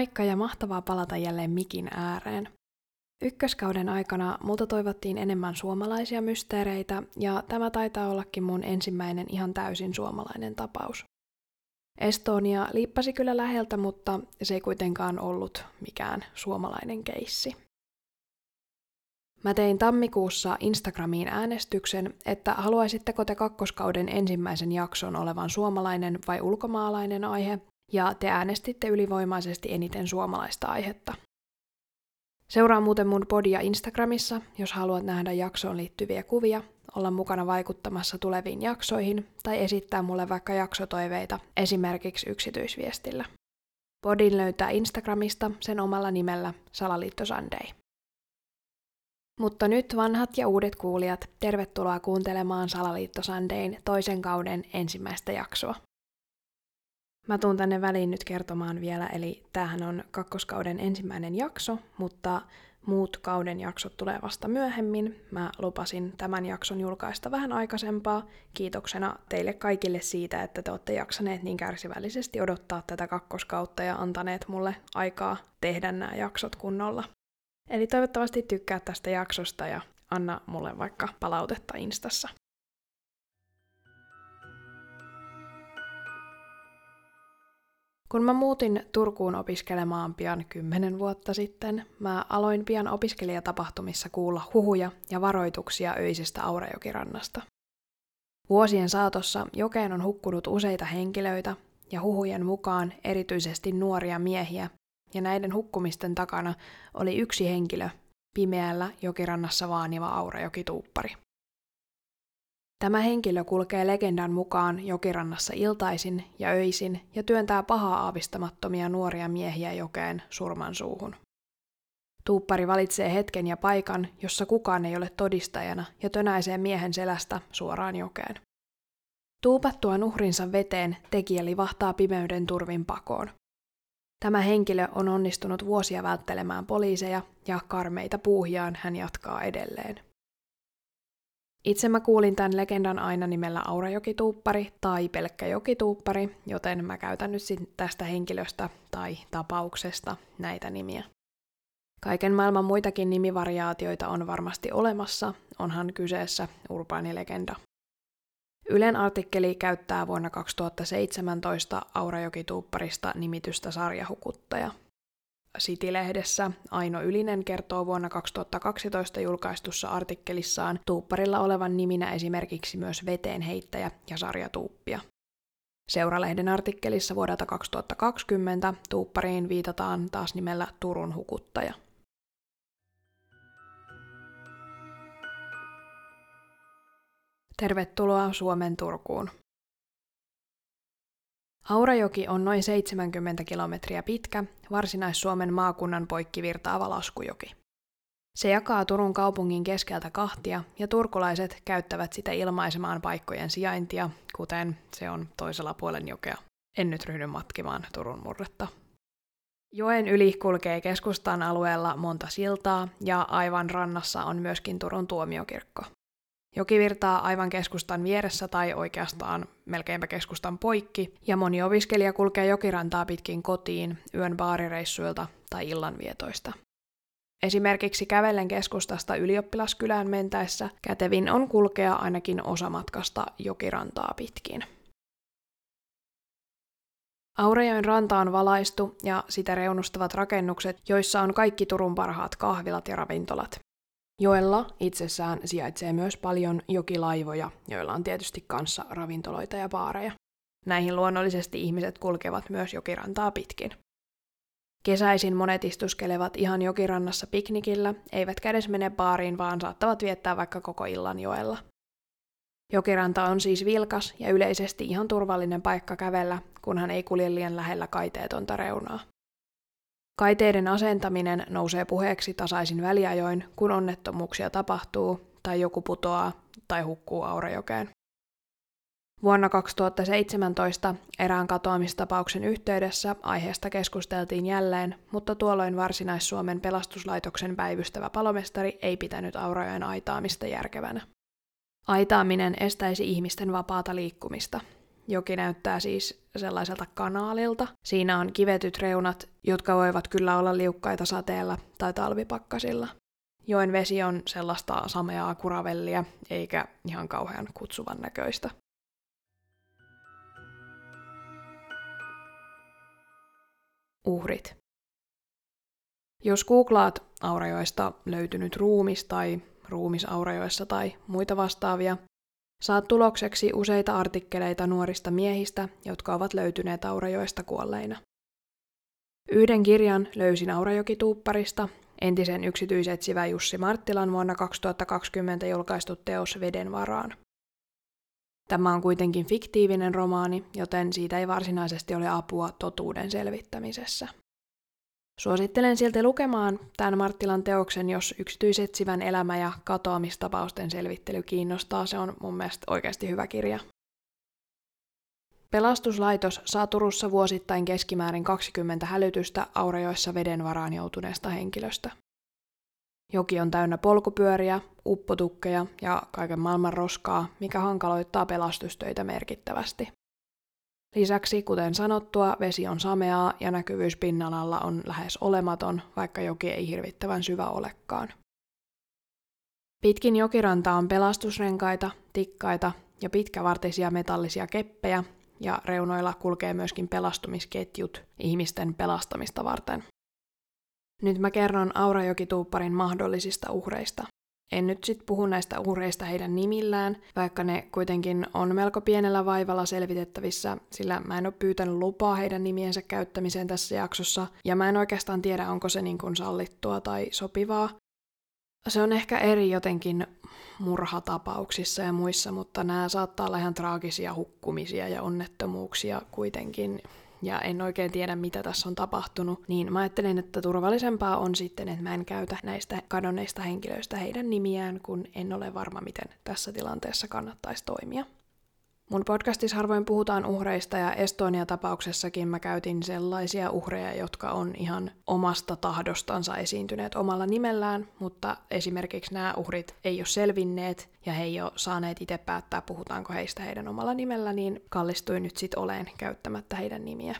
Moikka ja mahtavaa palata jälleen mikin ääreen. Ykköskauden aikana multa toivottiin enemmän suomalaisia mysteereitä, ja tämä taitaa ollakin mun ensimmäinen ihan täysin suomalainen tapaus. Estonia liippasi kyllä läheltä, mutta se ei kuitenkaan ollut mikään suomalainen keissi. Mä tein tammikuussa Instagramiin äänestyksen, että haluaisitteko te kakkoskauden ensimmäisen jakson olevan suomalainen vai ulkomaalainen aihe, ja te äänestitte ylivoimaisesti eniten suomalaista aihetta. Seuraa muuten mun podia Instagramissa, jos haluat nähdä jaksoon liittyviä kuvia, olla mukana vaikuttamassa tuleviin jaksoihin tai esittää mulle vaikka jaksotoiveita esimerkiksi yksityisviestillä. Podin löytää Instagramista sen omalla nimellä Salaliitto Sunday. Mutta nyt vanhat ja uudet kuulijat, tervetuloa kuuntelemaan Salaliitto Sundayn toisen kauden ensimmäistä jaksoa. Mä tuun tänne väliin nyt kertomaan vielä, eli tämähän on kakkoskauden ensimmäinen jakso, mutta muut kauden jaksot tulee vasta myöhemmin. Mä lupasin tämän jakson julkaista vähän aikaisempaa, kiitoksena teille kaikille siitä, että te olette jaksaneet niin kärsivällisesti odottaa tätä kakkoskautta ja antaneet mulle aikaa tehdä nämä jaksot kunnolla. Eli toivottavasti tykkää tästä jaksosta ja anna mulle vaikka palautetta Instassa. Kun mä muutin Turkuun opiskelemaan pian kymmenen vuotta sitten, mä aloin pian opiskelijatapahtumissa kuulla huhuja ja varoituksia öisestä Aurajokirannasta. Vuosien saatossa jokeen on hukkunut useita henkilöitä ja huhujen mukaan erityisesti nuoria miehiä, ja näiden hukkumisten takana oli yksi henkilö, pimeällä jokirannassa vaaniva Aurajokituuppari. Tämä henkilö kulkee legendan mukaan jokirannassa iltaisin ja öisin ja työntää pahaa aavistamattomia nuoria miehiä jokeen surman suuhun. Tuuppari valitsee hetken ja paikan, jossa kukaan ei ole todistajana ja tönäisee miehen selästä suoraan jokeen. Tuupattua uhrinsa veteen tekijä livahtaa pimeyden turvin pakoon. Tämä henkilö on onnistunut vuosia välttelemään poliiseja ja karmeita puuhiaan hän jatkaa edelleen. Itse mä kuulin tämän legendan aina nimellä Aurajokituuppari tai pelkkä jokituuppari, joten mä käytän nyt tästä henkilöstä tai tapauksesta näitä nimiä. Kaiken maailman muitakin nimivariaatioita on varmasti olemassa, onhan kyseessä urbaanilegenda. Ylen artikkeli käyttää vuonna 2017 Aurajokituupparista nimitystä sarjahukuttaja – City-lehdessä Aino Ylinen kertoo vuonna 2012 julkaistussa artikkelissaan tuupparilla olevan niminä esimerkiksi myös veteenheittäjä ja sarjatuuppia. Seuralehden artikkelissa vuodelta 2020 tuuppariin viitataan taas nimellä Turun hukuttaja. Tervetuloa Suomen Turkuun. Aurajoki on noin 70 kilometriä pitkä, Varsinais-Suomen maakunnan poikki virtaava laskujoki. Se jakaa Turun kaupungin keskeltä kahtia ja turkulaiset käyttävät sitä ilmaisemaan paikkojen sijaintia, kuten se on toisella puolen jokea. En nyt ryhdy matkimaan Turun murretta. Joen yli kulkee keskustan alueella monta siltaa ja aivan rannassa on myöskin Turun tuomiokirkko. Joki virtaa aivan keskustan vieressä tai oikeastaan melkeinpä keskustan poikki, ja moni opiskelija kulkee jokirantaa pitkin kotiin yön baarireissuilta tai illanvietoista. Esimerkiksi kävellen keskustasta ylioppilaskylään mentäessä kätevin on kulkea ainakin osa matkasta jokirantaa pitkin. Aurajoen ranta on valaistu ja sitä reunustavat rakennukset, joissa on kaikki Turun parhaat kahvilat ja ravintolat. Joella itsessään sijaitsee myös paljon jokilaivoja, joilla on tietysti kanssa ravintoloita ja baareja. Näihin luonnollisesti ihmiset kulkevat myös jokirantaa pitkin. Kesäisin monet istuskelevat ihan jokirannassa piknikillä, eivät edes mene baariin, vaan saattavat viettää vaikka koko illan joella. Jokiranta on siis vilkas ja yleisesti ihan turvallinen paikka kävellä, kunhan ei kulje liian lähellä kaiteetonta reunaa. Kaiteiden asentaminen nousee puheeksi tasaisin väliajoin, kun onnettomuuksia tapahtuu tai joku putoaa tai hukkuu Aurajokeen. Vuonna 2017 erään katoamistapauksen yhteydessä aiheesta keskusteltiin jälleen, mutta tuolloin Varsinais-Suomen pelastuslaitoksen päivystävä palomestari ei pitänyt Aurajoen aitaamista järkevänä. Aitaaminen estäisi ihmisten vapaata liikkumista, Joki näyttää siis sellaiselta kanaalilta. Siinä on kivetyt reunat, jotka voivat kyllä olla liukkaita sateella tai talvipakkasilla. Joen vesi on sellaista sameaa kuravellia, eikä ihan kauhean kutsuvan näköistä. Uhrit. Jos googlaat Aurajoista löytynyt ruumis tai ruumis Aurajoissa tai muita vastaavia, saat tulokseksi useita artikkeleita nuorista miehistä, jotka ovat löytyneet Aurajoista kuolleina. Yhden kirjan löysin Aurajokituupparista, entisen yksityisetsivä Jussi Marttilan vuonna 2020 julkaistu teos Veden varaan. Tämä on kuitenkin fiktiivinen romaani, joten siitä ei varsinaisesti ole apua totuuden selvittämisessä. Suosittelen silti lukemaan tämän Marttilan teoksen, jos yksityisetsivän elämä ja katoamistapausten selvittely kiinnostaa. Se on mun mielestä oikeasti hyvä kirja. Pelastuslaitos saa Turussa vuosittain keskimäärin 20 hälytystä Aurajoissa veden varaan joutuneesta henkilöstä. Joki on täynnä polkupyöriä, uppotukkeja ja kaiken maailman roskaa, mikä hankaloittaa pelastustöitä merkittävästi. Lisäksi, kuten sanottua, vesi on sameaa ja näkyvyys pinnan alla on lähes olematon, vaikka joki ei hirvittävän syvä olekaan. Pitkin jokiranta on pelastusrenkaita, tikkaita ja pitkävartisia metallisia keppejä, ja reunoilla kulkee myöskin pelastumisketjut ihmisten pelastamista varten. Nyt mä kerron Aurajokituupparin mahdollisista uhreista. En nyt sit puhu näistä uhreista heidän nimillään, vaikka ne kuitenkin on melko pienellä vaivalla selvitettävissä, sillä mä en ole pyytänyt lupaa heidän nimiensä käyttämiseen tässä jaksossa, ja mä en oikeastaan tiedä, onko se niin kuin sallittua tai sopivaa. Se on ehkä eri jotenkin murhatapauksissa ja muissa, mutta nämä saattaa olla ihan traagisia hukkumisia ja onnettomuuksia kuitenkin, ja en oikein tiedä, mitä tässä on tapahtunut, niin mä ajattelin, että turvallisempaa on sitten, että mä en käytä näistä kadonneista henkilöistä heidän nimiään, kun en ole varma, miten tässä tilanteessa kannattaisi toimia. Mun podcastissa harvoin puhutaan uhreista ja Estonia-tapauksessakin mä käytin sellaisia uhreja, jotka on ihan omasta tahdostansa esiintyneet omalla nimellään, mutta esimerkiksi nämä uhrit ei ole selvinneet ja he ei ole saaneet itse päättää, puhutaanko heistä heidän omalla nimellä, niin kallistuin nyt sit oleen käyttämättä heidän nimiä.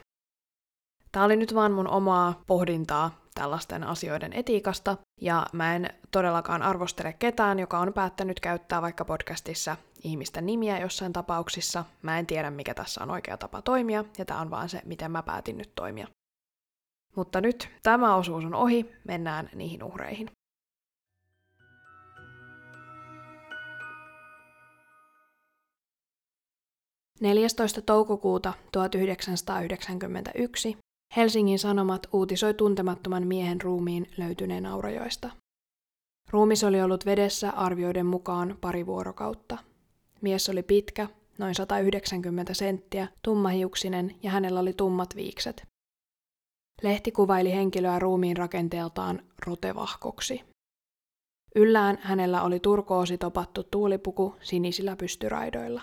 Tämä oli nyt vaan mun omaa pohdintaa tällaisten asioiden etiikasta, ja mä en todellakaan arvostele ketään, joka on päättänyt käyttää vaikka podcastissa ihmisten nimiä jossain tapauksissa. Mä en tiedä, mikä tässä on oikea tapa toimia, ja tämä on vaan se, miten mä päätin nyt toimia. Mutta nyt tämä osuus on ohi, mennään niihin uhreihin. Neljästoista toukokuuta 1991 Helsingin Sanomat uutisoi tuntemattoman miehen ruumiin löytyneen Aurajoista. Ruumis oli ollut vedessä arvioiden mukaan pari vuorokautta. Mies oli pitkä, noin 190 senttiä, tummahiuksinen ja hänellä oli tummat viikset. Lehti kuvaili henkilöä ruumiin rakenteeltaan rotevahkoksi. Yllään hänellä oli turkoosi topattu tuulipuku sinisillä pystyraidoilla.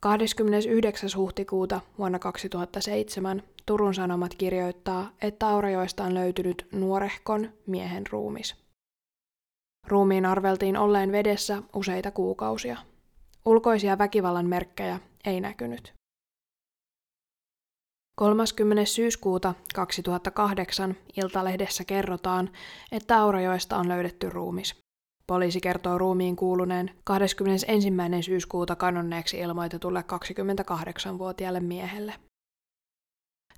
29. huhtikuuta vuonna 2007 Turun Sanomat kirjoittaa, että Aurajoista on löytynyt nuorehkon miehen ruumis. Ruumiin arveltiin olleen vedessä useita kuukausia. Ulkoisia väkivallan merkkejä ei näkynyt. 30. syyskuuta 2008 Iltalehdessä kerrotaan, että Aurajoesta on löydetty ruumis. Poliisi kertoo ruumiin kuuluneen 21. syyskuuta kanonneeksi ilmoitetulle 28-vuotiaalle miehelle.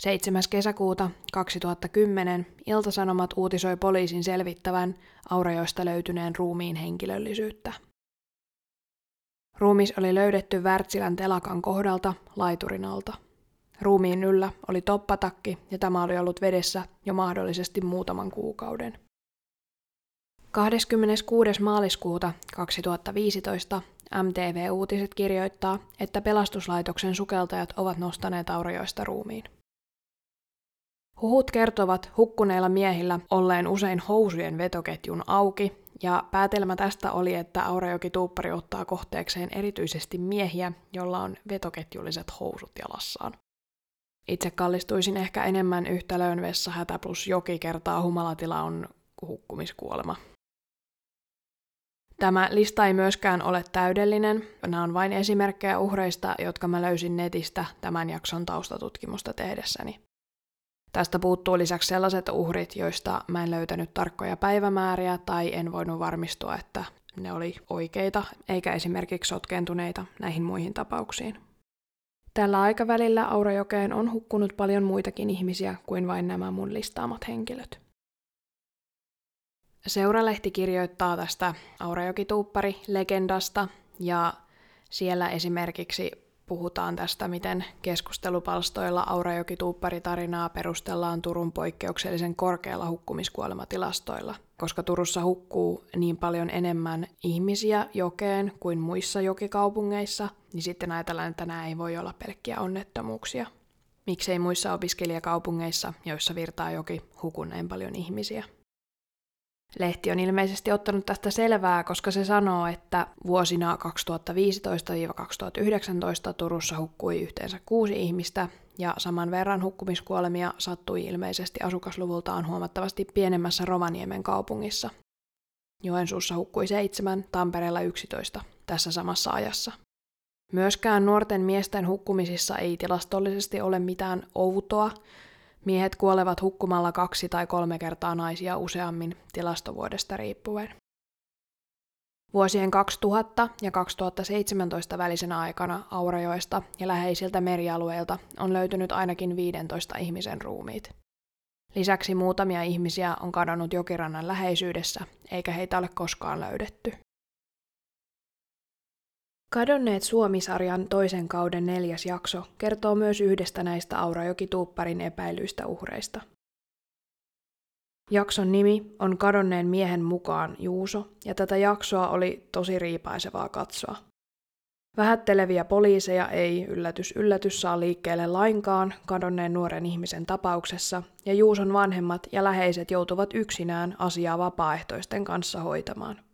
7. kesäkuuta 2010 Iltasanomat uutisoi poliisin selvittävän Aurajoista löytyneen ruumiin henkilöllisyyttä. Ruumis oli löydetty Wärtsilän telakan kohdalta laiturin alta. Ruumiin yllä oli toppatakki ja tämä oli ollut vedessä jo mahdollisesti muutaman kuukauden. 26. maaliskuuta 2015 MTV-uutiset kirjoittaa, että pelastuslaitoksen sukeltajat ovat nostaneet Aurajoista ruumiin. Huhut kertovat hukkuneilla miehillä olleen usein housujen vetoketjun auki, ja päätelmä tästä oli, että Aurajoki Tuuppari ottaa kohteekseen erityisesti miehiä, joilla on vetoketjulliset housut jalassaan. Itse kallistuisin ehkä enemmän yhtälöön vessa hätä plus joki kertaa humalatila on hukkumiskuolema. Tämä lista ei myöskään ole täydellinen. Nämä on vain esimerkkejä uhreista, jotka mä löysin netistä tämän jakson taustatutkimusta tehdessäni. Tästä puuttuu lisäksi sellaiset uhrit, joista mä en löytänyt tarkkoja päivämääriä tai en voinut varmistua, että ne oli oikeita, eikä esimerkiksi sotkeentuneita näihin muihin tapauksiin. Tällä aikavälillä Aurajokeen on hukkunut paljon muitakin ihmisiä kuin vain nämä mun listaamat henkilöt. Seuralehti kirjoittaa tästä Aurajoki-tuuppari-legendasta ja siellä esimerkiksi puhutaan tästä, miten keskustelupalstoilla Aurajoki-tuuppari-tarinaa perustellaan Turun poikkeuksellisen korkealla hukkumiskuolematilastoilla. Koska Turussa hukkuu niin paljon enemmän ihmisiä jokeen kuin muissa jokikaupungeissa, niin sitten ajatellaan, että nämä ei voi olla pelkkiä onnettomuuksia. Miksei muissa opiskelijakaupungeissa, joissa virtaa joki, huku näin paljon ihmisiä? Lehti on ilmeisesti ottanut tästä selvää, koska se sanoo, että vuosina 2015-2019 Turussa hukkui yhteensä kuusi ihmistä ja saman verran hukkumiskuolemia sattui ilmeisesti asukasluvultaan huomattavasti pienemmässä Rovaniemen kaupungissa. Joensuussa hukkui seitsemän, Tampereella 11 tässä samassa ajassa. Myöskään nuorten miesten hukkumisissa ei tilastollisesti ole mitään outoa, Miehet kuolevat hukkumalla kaksi tai kolme kertaa naisia useammin tilastovuodesta riippuen. Vuosien 2000 ja 2017 välisenä aikana Aurajoesta ja läheisiltä merialueilta on löytynyt ainakin 15 ihmisen ruumiit. Lisäksi muutamia ihmisiä on kadonnut jokirannan läheisyydessä, eikä heitä ole koskaan löydetty. Kadonneet Suomisarjan toisen kauden neljäs jakso kertoo myös yhdestä näistä Aurajoki-tuupparin epäilyistä uhreista. Jakson nimi on Kadonneen miehen mukaan Juuso, ja tätä jaksoa oli tosi riipaisevaa katsoa. Vähätteleviä poliiseja ei yllätys yllätys saa liikkeelle lainkaan kadonneen nuoren ihmisen tapauksessa, ja Juuson vanhemmat ja läheiset joutuvat yksinään asiaa vapaaehtoisten kanssa hoitamaan.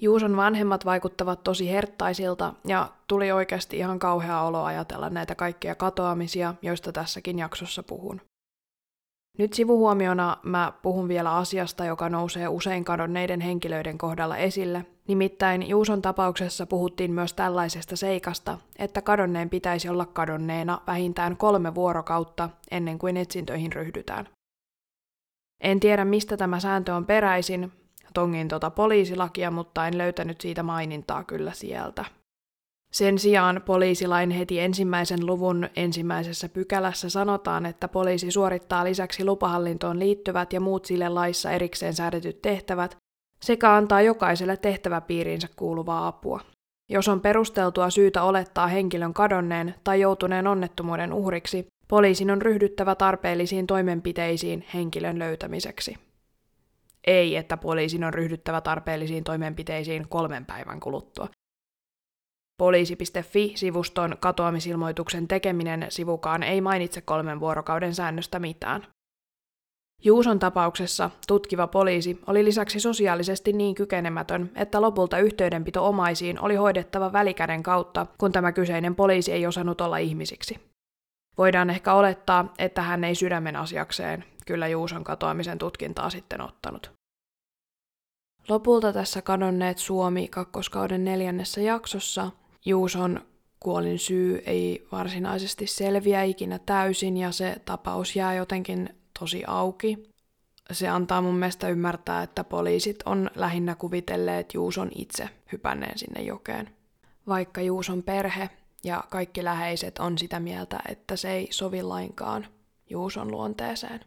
Juuson vanhemmat vaikuttavat tosi herttaisilta ja tuli oikeasti ihan kauhea olo ajatella näitä kaikkia katoamisia, joista tässäkin jaksossa puhun. Nyt sivuhuomiona mä puhun vielä asiasta, joka nousee usein kadonneiden henkilöiden kohdalla esille. Nimittäin Juuson tapauksessa puhuttiin myös tällaisesta seikasta, että kadonneen pitäisi olla kadonneena vähintään kolme vuorokautta ennen kuin etsintöihin ryhdytään. En tiedä, mistä tämä sääntö on peräisin, tongin tota poliisilakia, mutta en löytänyt siitä mainintaa kyllä sieltä. Sen sijaan poliisilain heti ensimmäisen luvun ensimmäisessä pykälässä sanotaan, että poliisi suorittaa lisäksi lupahallintoon liittyvät ja muut sille laissa erikseen säädetyt tehtävät sekä antaa jokaiselle tehtäväpiiriinsä kuuluvaa apua. Jos on perusteltua syytä olettaa henkilön kadonneen tai joutuneen onnettomuuden uhriksi, poliisin on ryhdyttävä tarpeellisiin toimenpiteisiin henkilön löytämiseksi. Ei, että poliisin on ryhdyttävä tarpeellisiin toimenpiteisiin kolmen päivän kuluttua. Poliisi.fi-sivuston katoamisilmoituksen tekeminen sivukaan ei mainitse kolmen vuorokauden säännöstä mitään. Juuson tapauksessa tutkiva poliisi oli lisäksi sosiaalisesti niin kykenemätön, että lopulta yhteydenpito omaisiin oli hoidettava välikäden kautta, kun tämä kyseinen poliisi ei osannut olla ihmisiksi. Voidaan ehkä olettaa, että hän ei sydämen asiakseen kyllä Juuson katoamisen tutkintaa sitten ottanut. Lopulta tässä kadonneet Suomi kakkoskauden neljännessä jaksossa Juuson kuolin syy ei varsinaisesti selviä ikinä täysin ja se tapaus jää jotenkin tosi auki. Se antaa mun mielestä ymmärtää, että poliisit on lähinnä kuvitelleet Juuson itse hypänneen sinne jokeen. Vaikka Juuson perhe ja kaikki läheiset on sitä mieltä, että se ei sovi lainkaan Juuson luonteeseen.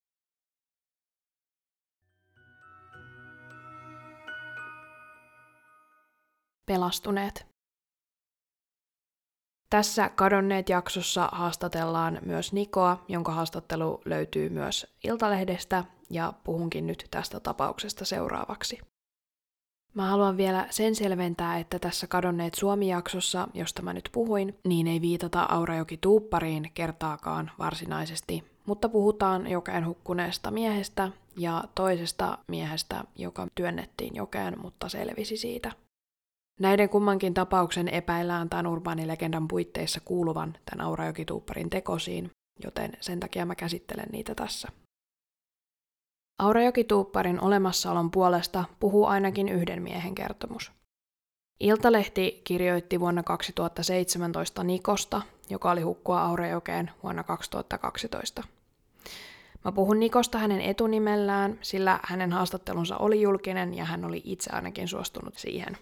Pelastuneet. Tässä Kadonneet jaksossa haastatellaan myös Nikoa, jonka haastattelu löytyy myös Iltalehdestä, ja puhunkin nyt tästä tapauksesta seuraavaksi. Mä haluan vielä sen selventää, että tässä Kadonneet Suomi-jaksossa, josta mä nyt puhuin, niin ei viitata Aurajoki Tuuppariin kertaakaan varsinaisesti, mutta puhutaan jokeen hukkuneesta miehestä ja toisesta miehestä, joka työnnettiin jokeen, mutta selvisi siitä. Näiden kummankin tapauksen epäillään tämän urbaanilegendan puitteissa kuuluvan tämän Aurajokituupparin tekosiin, joten sen takia mä käsittelen niitä tässä. Aurajokituupparin olemassaolon puolesta puhuu ainakin yhden miehen kertomus. Iltalehti kirjoitti vuonna 2017 Nikosta, joka oli hukkua Aurajokeen vuonna 2012. Mä puhun Nikosta hänen etunimellään, sillä hänen haastattelunsa oli julkinen ja hän oli itse ainakin suostunut siihen.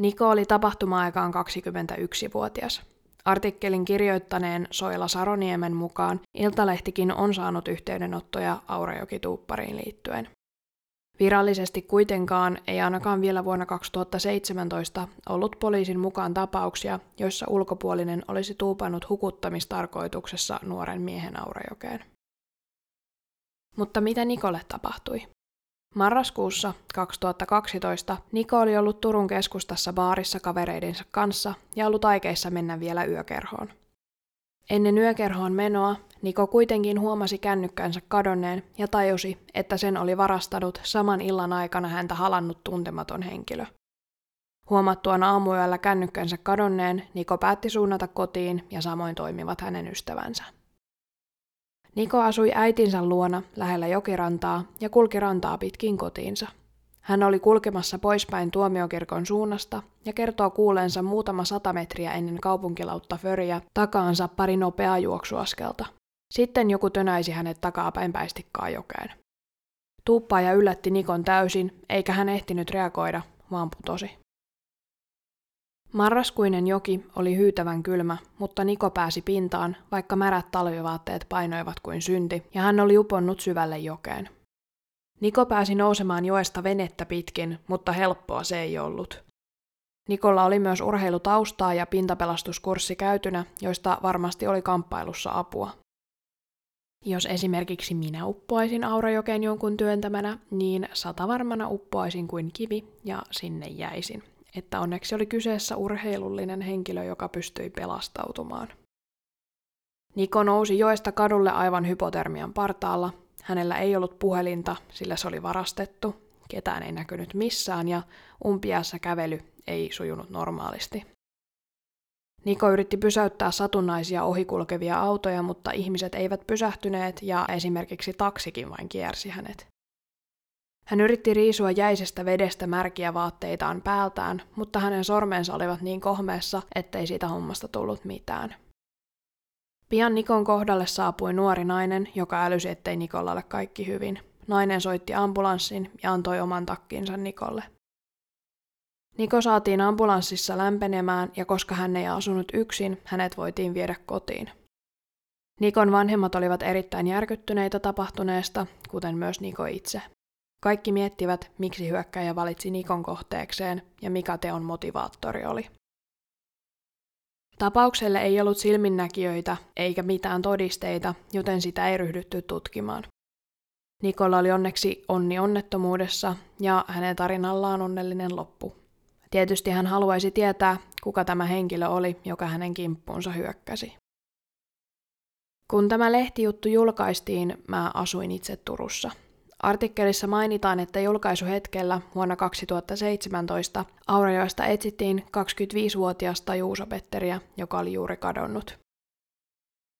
Niko oli tapahtuma-aikaan 21-vuotias. Artikkelin kirjoittaneen Soila Saroniemen mukaan Iltalehtikin on saanut yhteydenottoja Aurajokituuppariin liittyen. Virallisesti kuitenkaan ei ainakaan vielä vuonna 2017 ollut poliisin mukaan tapauksia, joissa ulkopuolinen olisi tuupannut hukuttamistarkoituksessa nuoren miehen Aurajokeen. Mutta mitä Nikolle tapahtui? Marraskuussa 2012 Niko oli ollut Turun keskustassa baarissa kavereidensa kanssa ja ollut aikeissa mennä vielä yökerhoon. Ennen yökerhoon menoa Niko kuitenkin huomasi kännykkänsä kadonneen ja tajusi, että sen oli varastanut saman illan aikana häntä halannut tuntematon henkilö. Huomattuaan aamuyöllä kännykkänsä kadonneen, Niko päätti suunnata kotiin ja samoin toimivat hänen ystävänsä. Niko asui äitinsä luona lähellä jokirantaa ja kulki rantaa pitkin kotiinsa. Hän oli kulkemassa poispäin tuomiokirkon suunnasta ja kertoo kuuleensa muutama sata metriä ennen kaupunkilautta Föriä takaansa pari nopeaa juoksuaskelta. Sitten joku tönäisi hänet takapäin päistikkaa jokeen. Tuuppaaja yllätti Nikon täysin, eikä hän ehtinyt reagoida, vaan putosi. Marraskuinen joki oli hyytävän kylmä, mutta Niko pääsi pintaan, vaikka märät talvivaatteet painoivat kuin synti, ja hän oli uponnut syvälle jokeen. Niko pääsi nousemaan joesta venettä pitkin, mutta helppoa se ei ollut. Nikolla oli myös urheilutaustaa ja pintapelastuskurssi käytynä, joista varmasti oli kamppailussa apua. Jos esimerkiksi minä uppoaisin Aurajokeen jonkun työntämänä, niin satavarmana uppoaisin kuin kivi ja sinne jäisin. Että onneksi oli kyseessä urheilullinen henkilö, joka pystyi pelastautumaan. Niko nousi joesta kadulle aivan hypotermian partaalla. Hänellä ei ollut puhelinta, sillä se oli varastettu. Ketään ei näkynyt missään ja umpiässä kävely ei sujunut normaalisti. Niko yritti pysäyttää satunnaisia ohikulkevia autoja, mutta ihmiset eivät pysähtyneet ja esimerkiksi taksikin vain kiersi hänet. Hän yritti riisua jäisestä vedestä märkiä vaatteitaan päältään, mutta hänen sormensa olivat niin kohmeessa, ettei siitä hommasta tullut mitään. Pian Nikon kohdalle saapui nuori nainen, joka älysi, ettei Nikolla ole kaikki hyvin. Nainen soitti ambulanssin ja antoi oman takkinsa Nikolle. Niko saatiin ambulanssissa lämpenemään ja koska hän ei asunut yksin, hänet voitiin viedä kotiin. Nikon vanhemmat olivat erittäin järkyttyneitä tapahtuneesta, kuten myös Niko itse. Kaikki miettivät, miksi hyökkäjä valitsi Nikon kohteekseen ja mikä teon motivaattori oli. Tapaukselle ei ollut silminnäkijöitä eikä mitään todisteita, joten sitä ei ryhdytty tutkimaan. Nikolla oli onneksi onni onnettomuudessa ja hänen tarinallaan onnellinen loppu. Tietysti hän haluaisi tietää, kuka tämä henkilö oli, joka hänen kimppuunsa hyökkäsi. Kun tämä lehtijuttu julkaistiin, mä asuin itse Turussa. Artikkelissa mainitaan, että julkaisuhetkellä vuonna 2017 Aurajoesta etsittiin 25-vuotiasta Juuso Petteriä, joka oli juuri kadonnut.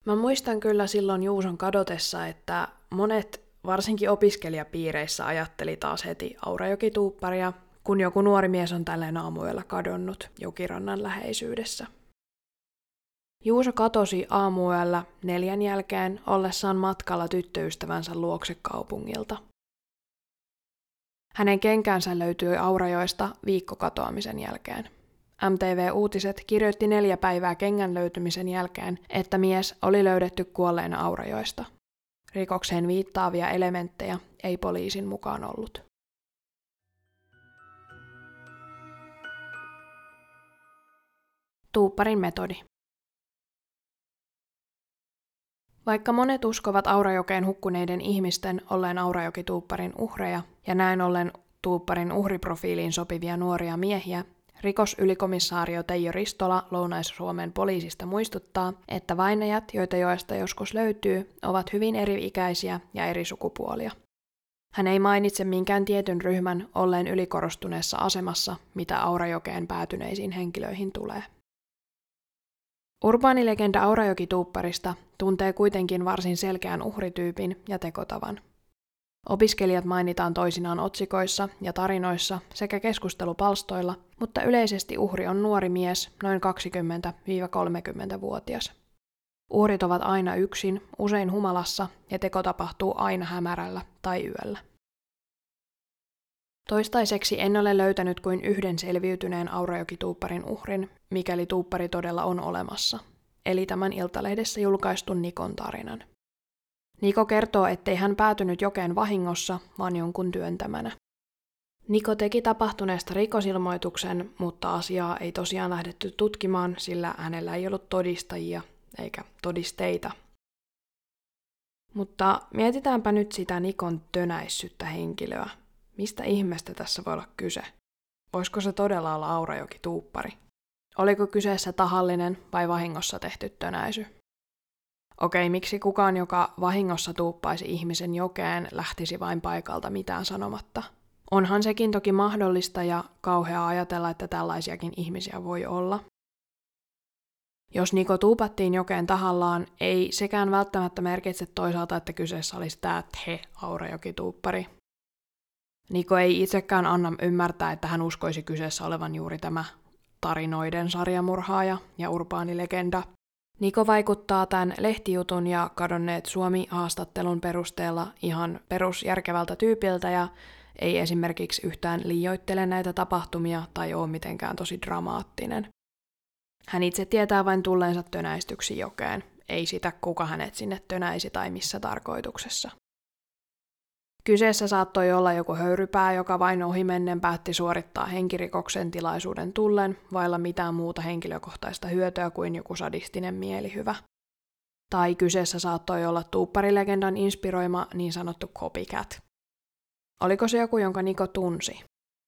Mä muistan kyllä silloin Juuson kadotessa, että monet varsinkin opiskelijapiireissä ajatteli taas heti Aurajokituupparia, kun joku nuori mies on tälleen aamuyöllä kadonnut jokirannan läheisyydessä. Juuso katosi aamuyöllä neljän jälkeen ollessaan matkalla tyttöystävänsä luokse kaupungilta. Hänen kenkänsä löytyi Aurajoista viikko katoamisen jälkeen. MTV Uutiset kirjoitti neljä päivää kengän löytymisen jälkeen, että mies oli löydetty kuolleena Aurajoista. Rikokseen viittaavia elementtejä ei poliisin mukaan ollut. Tuupparin metodi. Vaikka monet uskovat Aurajokeen hukkuneiden ihmisten olleen Aurajokituupparin uhreja ja näin ollen tuupparin uhriprofiiliin sopivia nuoria miehiä, rikosylikomissaario Teijo Ristola Lounais-Suomen poliisista muistuttaa, että vainajat, joita joesta joskus löytyy, ovat hyvin eri-ikäisiä ja eri sukupuolia. Hän ei mainitse minkään tietyn ryhmän olleen ylikorostuneessa asemassa, mitä Aurajokeen päätyneisiin henkilöihin tulee. Urbaanilegenda Aurajoki-tuupparista tuntee kuitenkin varsin selkeän uhrityypin ja tekotavan. Opiskelijat mainitaan toisinaan otsikoissa ja tarinoissa sekä keskustelupalstoilla, mutta yleisesti uhri on nuori mies, noin 20-30-vuotias. Uhrit ovat aina yksin, usein humalassa, ja teko tapahtuu aina hämärällä tai yöllä. Toistaiseksi en ole löytänyt kuin yhden selviytyneen Aurajoki-tuupparin uhrin, mikäli tuuppari todella on olemassa, eli tämän Iltalehdessä julkaistun Nikon tarinan. Niko kertoo, ettei hän päätynyt jokeen vahingossa, vaan jonkun työntämänä. Niko teki tapahtuneesta rikosilmoituksen, mutta asiaa ei tosiaan lähdetty tutkimaan, sillä hänellä ei ollut todistajia eikä todisteita. Mutta mietitäänpä nyt sitä Nikon tönäissyttä henkilöä. Mistä ihmeestä tässä voi olla kyse? Voisiko se todella olla Aurajoki tuuppari? Oliko kyseessä tahallinen vai vahingossa tehty tönäisy? Okei, miksi kukaan, joka vahingossa tuuppaisi ihmisen jokeen, lähtisi vain paikalta mitään sanomatta? Onhan sekin toki mahdollista ja kauheaa ajatella, että tällaisiakin ihmisiä voi olla. Jos Niko tuupattiin jokeen tahallaan, ei sekään välttämättä merkitse toisaalta, että kyseessä olisi tämä he Aurajoki-tuuppari. Niko ei itsekään anna ymmärtää, että hän uskoisi kyseessä olevan juuri tämä tarinoiden sarjamurhaaja ja urbaanilegenda. Niko vaikuttaa tämän lehtijutun ja kadonneet Suomi-haastattelun perusteella ihan perusjärkevältä tyypiltä ja ei esimerkiksi yhtään liioittele näitä tapahtumia tai ole mitenkään tosi dramaattinen. Hän itse tietää vain tulleensa tönäistyksi jokeen, ei sitä kuka hänet sinne tönäisi tai missä tarkoituksessa. Kyseessä saattoi olla joku höyrypää, joka vain ohimennen päätti suorittaa henkirikoksen tilaisuuden tullen, vailla mitään muuta henkilökohtaista hyötyä kuin joku sadistinen mielihyvä. Tai kyseessä saattoi olla tuupparilegendan inspiroima niin sanottu copycat. Oliko se joku, jonka Niko tunsi?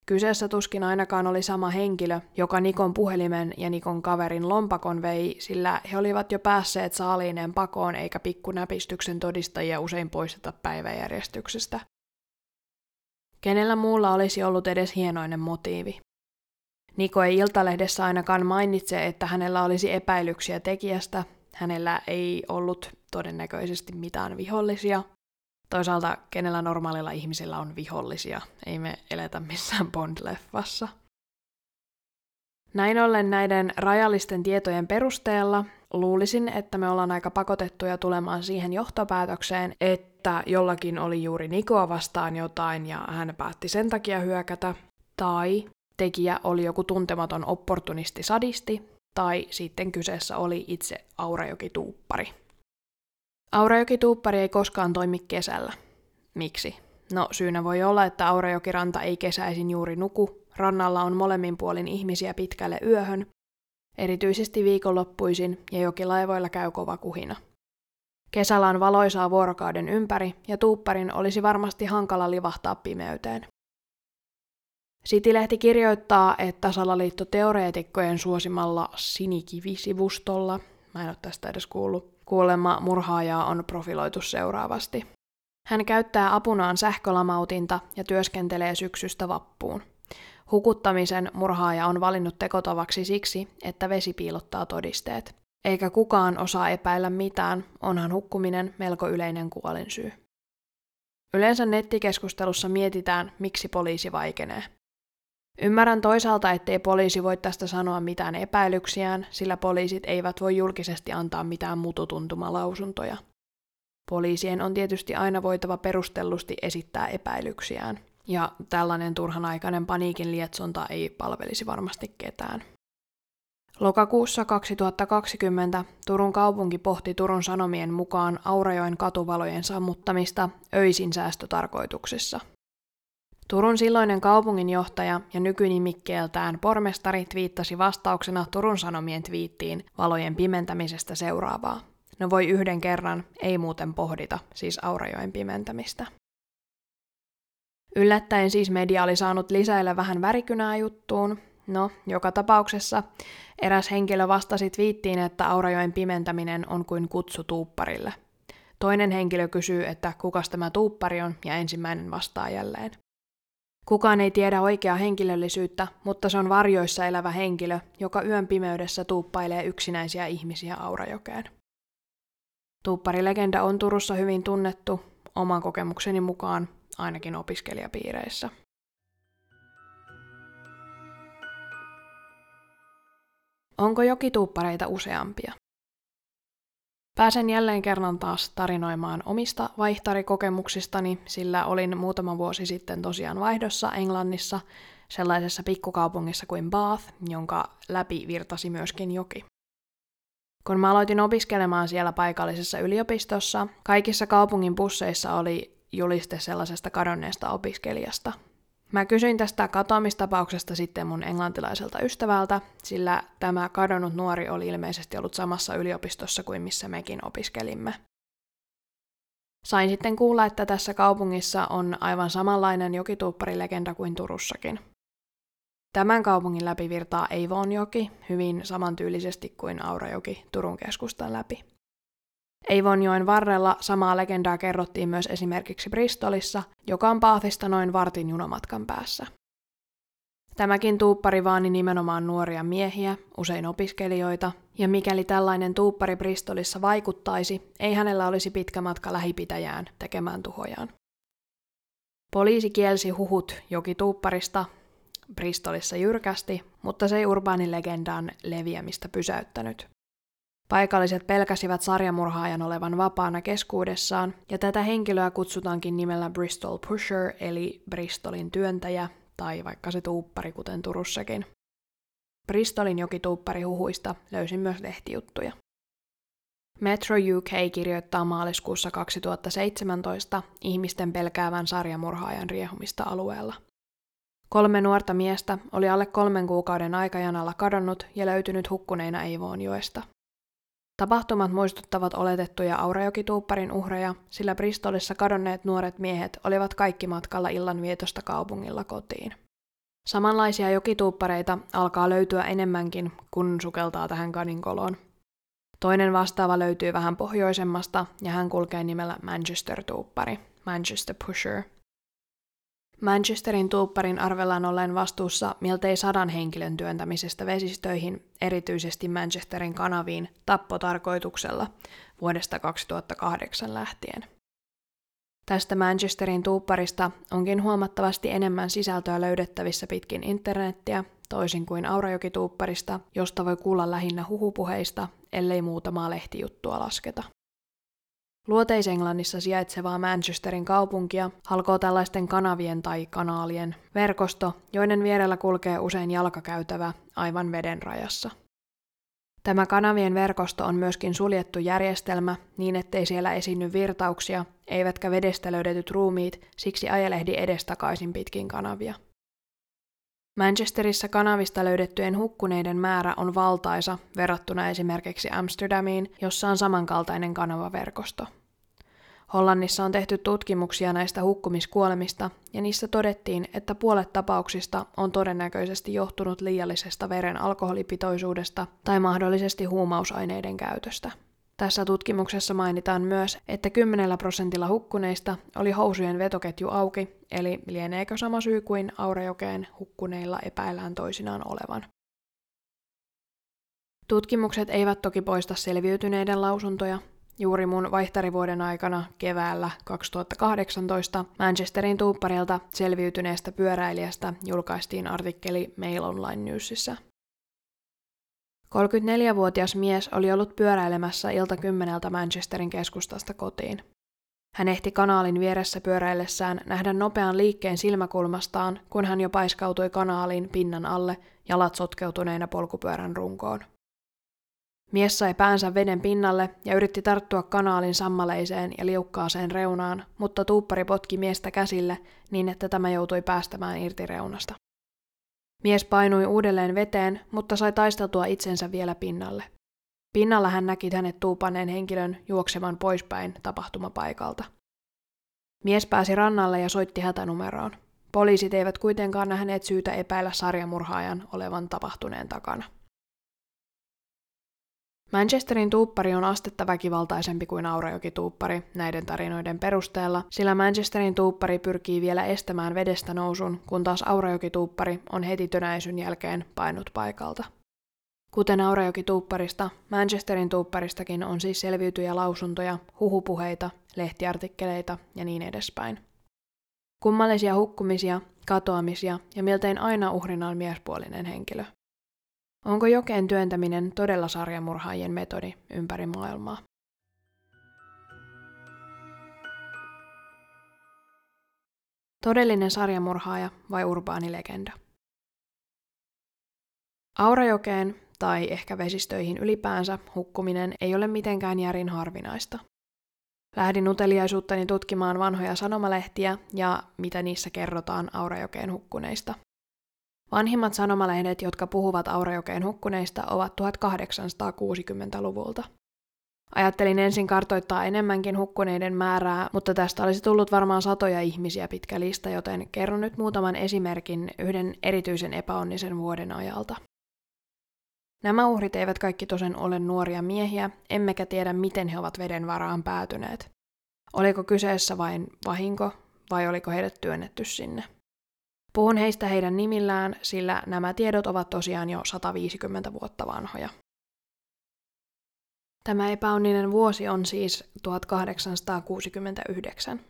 Kyseessä tuskin ainakaan oli sama henkilö, joka Nikon puhelimen ja Nikon kaverin lompakon vei, sillä he olivat jo päässeet saaliineen pakoon eikä pikkunäpistyksen todistajia usein poisteta päiväjärjestyksestä. Kenellä muulla olisi ollut edes hienoinen motiivi? Niko ei Iltalehdessä ainakaan mainitse, että hänellä olisi epäilyksiä tekijästä, hänellä ei ollut todennäköisesti mitään vihollisia, Toisaalta kenellä normaalilla ihmisillä on vihollisia, ei me eletä missään Bond-leffassa. Näin ollen näiden rajallisten tietojen perusteella luulisin, että me ollaan aika pakotettuja tulemaan siihen johtopäätökseen, että jollakin oli juuri Nikoa vastaan jotain ja hän päätti sen takia hyökätä, tai tekijä oli joku tuntematon opportunisti-sadisti, tai sitten kyseessä oli itse Aurajoki-tuuppari. Aurajoki-tuuppari ei koskaan toimi kesällä. Miksi? No syynä voi olla, että Aurajokiranta ei kesäisin juuri nuku, rannalla on molemmin puolin ihmisiä pitkälle yöhön, erityisesti viikonloppuisin ja jokilaivoilla käy kova kuhina. Kesällä on valoisaa vuorokauden ympäri ja tuupparin olisi varmasti hankala livahtaa pimeyteen. Sitilehti kirjoittaa, että salaliitto teoreetikkojen suosimalla sinikivisivustolla, mä en ole tästä edes kuullut, Kuulemma murhaajaa on profiloitu seuraavasti. Hän käyttää apunaan sähkölamautinta ja työskentelee syksystä vappuun. Hukuttamisen murhaaja on valinnut tekotavaksi siksi, että vesi piilottaa todisteet. Eikä kukaan osaa epäillä mitään, onhan hukkuminen melko yleinen kuolinsyy. Yleensä nettikeskustelussa mietitään, miksi poliisi vaikenee. Ymmärrän toisaalta, ettei poliisi voi tästä sanoa mitään epäilyksiään, sillä poliisit eivät voi julkisesti antaa mitään mututuntumalausuntoja. Poliisien on tietysti aina voitava perustellusti esittää epäilyksiään, ja tällainen turhanaikainen paniikin lietsonta ei palvelisi varmasti ketään. Lokakuussa 2020 Turun kaupunki pohti Turun Sanomien mukaan Aurajoen katuvalojen sammuttamista öisin säästötarkoituksissa – Turun silloinen kaupunginjohtaja ja nykynimikkeeltään pormestari twiittasi vastauksena Turun Sanomien twiittiin valojen pimentämisestä seuraavaa. No voi yhden kerran, ei muuten pohdita, siis Aurajoen pimentämistä. Yllättäen siis media oli saanut lisäillä vähän värikynää juttuun. No, joka tapauksessa eräs henkilö vastasi twiittiin, että Aurajoen pimentäminen on kuin kutsu tuupparille. Toinen henkilö kysyy, että kukas tämä tuuppari on, ja ensimmäinen vastaa jälleen. Kukaan ei tiedä oikeaa henkilöllisyyttä, mutta se on varjoissa elävä henkilö, joka yön pimeydessä tuuppailee yksinäisiä ihmisiä Aurajokeen. Tuupparilegenda on Turussa hyvin tunnettu, oman kokemukseni mukaan ainakin opiskelijapiireissä. Onko jokituuppareita useampia? Pääsen jälleen kerran taas tarinoimaan omista vaihtarikokemuksistani, sillä olin muutama vuosi sitten tosiaan vaihdossa Englannissa sellaisessa pikkukaupungissa kuin Bath, jonka läpi virtasi myöskin joki. Kun mä aloitin opiskelemaan siellä paikallisessa yliopistossa, kaikissa kaupungin busseissa oli juliste sellaisesta kadonneesta opiskelijasta, Mä kysyin tästä katoamistapauksesta sitten mun englantilaiselta ystävältä, sillä tämä kadonnut nuori oli ilmeisesti ollut samassa yliopistossa kuin missä mekin opiskelimme. Sain sitten kuulla, että tässä kaupungissa on aivan samanlainen jokituupparilegenda kuin Turussakin. Tämän kaupungin läpi virtaa Eivonjoki hyvin samantyylisesti kuin Aurajoki Turun keskustan läpi. Eivonjoen varrella samaa legendaa kerrottiin myös esimerkiksi Bristolissa, joka on Baathista noin vartin junamatkan päässä. Tämäkin tuuppari vaani nimenomaan nuoria miehiä, usein opiskelijoita, ja mikäli tällainen tuuppari Bristolissa vaikuttaisi, ei hänellä olisi pitkä matka lähipitäjään tekemään tuhojaan. Poliisi kielsi huhut jokituupparista Bristolissa jyrkästi, mutta se ei urbaanin legendan leviämistä pysäyttänyt. Paikalliset pelkäsivät sarjamurhaajan olevan vapaana keskuudessaan, ja tätä henkilöä kutsutaankin nimellä Bristol Pusher, eli Bristolin työntäjä, tai vaikka se tuuppari, kuten Turussakin. Bristolin jokituupparihuhuista löysin myös lehtijuttuja. Metro UK kirjoittaa maaliskuussa 2017 ihmisten pelkäävän sarjamurhaajan riehumista alueella. Kolme nuorta miestä oli alle kolmen kuukauden aikajanalla kadonnut ja löytynyt hukkuneina Eivoonjoesta. Tapahtumat muistuttavat oletettuja Aurajokituupparin uhreja, sillä Bristolissa kadonneet nuoret miehet olivat kaikki matkalla illan vietosta kaupungilla kotiin. Samanlaisia jokituuppareita alkaa löytyä enemmänkin, kun sukeltaa tähän kaninkoloon. Toinen vastaava löytyy vähän pohjoisemmasta ja hän kulkee nimellä Manchester-tuuppari, Manchester Pusher – Manchesterin tuupparin arvellaan olleen vastuussa miltei sadan henkilön työntämisestä vesistöihin, erityisesti Manchesterin kanaviin, tappotarkoituksella vuodesta 2008 lähtien. Tästä Manchesterin tuupparista onkin huomattavasti enemmän sisältöä löydettävissä pitkin internettiä, toisin kuin Aurajokituupparista, josta voi kuulla lähinnä huhupuheista, ellei muutamaa lehtijuttua lasketa. Luoteis-Englannissa sijaitsevaa Manchesterin kaupunkia halkoo tällaisten kanavien tai kanaalien verkosto, joiden vierellä kulkee usein jalkakäytävä aivan veden rajassa. Tämä kanavien verkosto on myöskin suljettu järjestelmä niin, ettei siellä esiinny virtauksia, eivätkä vedestä löydetyt ruumiit siksi ajelehdi edestakaisin pitkin kanavia. Manchesterissa kanavista löydettyjen hukkuneiden määrä on valtaisa verrattuna esimerkiksi Amsterdamiin, jossa on samankaltainen kanavaverkosto. Hollannissa on tehty tutkimuksia näistä hukkumiskuolemista, ja niissä todettiin, että puolet tapauksista on todennäköisesti johtunut liiallisesta veren alkoholipitoisuudesta tai mahdollisesti huumausaineiden käytöstä. Tässä tutkimuksessa mainitaan myös, että 10 prosentilla hukkuneista oli housujen vetoketju auki, eli lieneekö sama syy kuin Aurajokeen hukkuneilla epäillään toisinaan olevan. Tutkimukset eivät toki poista selviytyneiden lausuntoja. Juuri mun vaihtarivuoden aikana keväällä 2018 Manchesterin tuupparilta selviytyneestä pyöräilijästä julkaistiin artikkeli Mail Online Newsissa. 34-vuotias mies oli ollut pyöräilemässä ilta kymmeneltä Manchesterin keskustasta kotiin. Hän ehti kanaalin vieressä pyöräillessään nähdä nopean liikkeen silmäkulmastaan, kun hän jo paiskautui kanaalin pinnan alle jalat sotkeutuneina polkupyörän runkoon. Mies sai päänsä veden pinnalle ja yritti tarttua kanaalin sammaleiseen ja liukkaaseen reunaan, mutta tuuppari potki miestä käsille niin, että tämä joutui päästämään irti reunasta. Mies painui uudelleen veteen, mutta sai taisteltua itsensä vielä pinnalle. Pinnalla hän näki hänet tuupanneen henkilön juoksevan poispäin tapahtumapaikalta. Mies pääsi rannalle ja soitti hätänumeroon. Poliisit eivät kuitenkaan nähneet syytä epäillä sarjamurhaajan olevan tapahtuneen takana. Manchesterin tuuppari on astetta väkivaltaisempi kuin Aurajoki-tuuppari näiden tarinoiden perusteella, sillä Manchesterin tuuppari pyrkii vielä estämään vedestä nousun, kun taas Aurajoki-tuuppari on heti tönäisyn jälkeen painut paikalta. Kuten Aurajoki-tuupparista, Manchesterin tuupparistakin on siis selviytyjä lausuntoja, huhupuheita, lehtiartikkeleita ja niin edespäin. Kummallisia hukkumisia, katoamisia ja miltein aina uhrina on miespuolinen henkilö. Onko jokeen työntäminen todella sarjamurhaajien metodi ympäri maailmaa? Todellinen sarjamurhaaja vai urbaani legenda? Aurajokeen tai ehkä vesistöihin ylipäänsä hukkuminen ei ole mitenkään järin harvinaista. Lähdin uteliaisuuttani tutkimaan vanhoja sanomalehtiä ja mitä niissä kerrotaan Aurajokeen hukkuneista. Vanhimmat sanomalehdet, jotka puhuvat Aurajokeen hukkuneista, ovat 1860-luvulta. Ajattelin ensin kartoittaa enemmänkin hukkuneiden määrää, mutta tästä olisi tullut varmaan satoja ihmisiä pitkä lista, joten kerron nyt muutaman esimerkin yhden erityisen epäonnisen vuoden ajalta. Nämä uhrit eivät kaikki tosen ole nuoria miehiä, emmekä tiedä miten he ovat veden varaan päätyneet. Oliko kyseessä vain vahinko vai oliko heidät työnnetty sinne? Puhun heistä heidän nimillään, sillä nämä tiedot ovat tosiaan jo 150 vuotta vanhoja. Tämä epäonninen vuosi on siis 1869.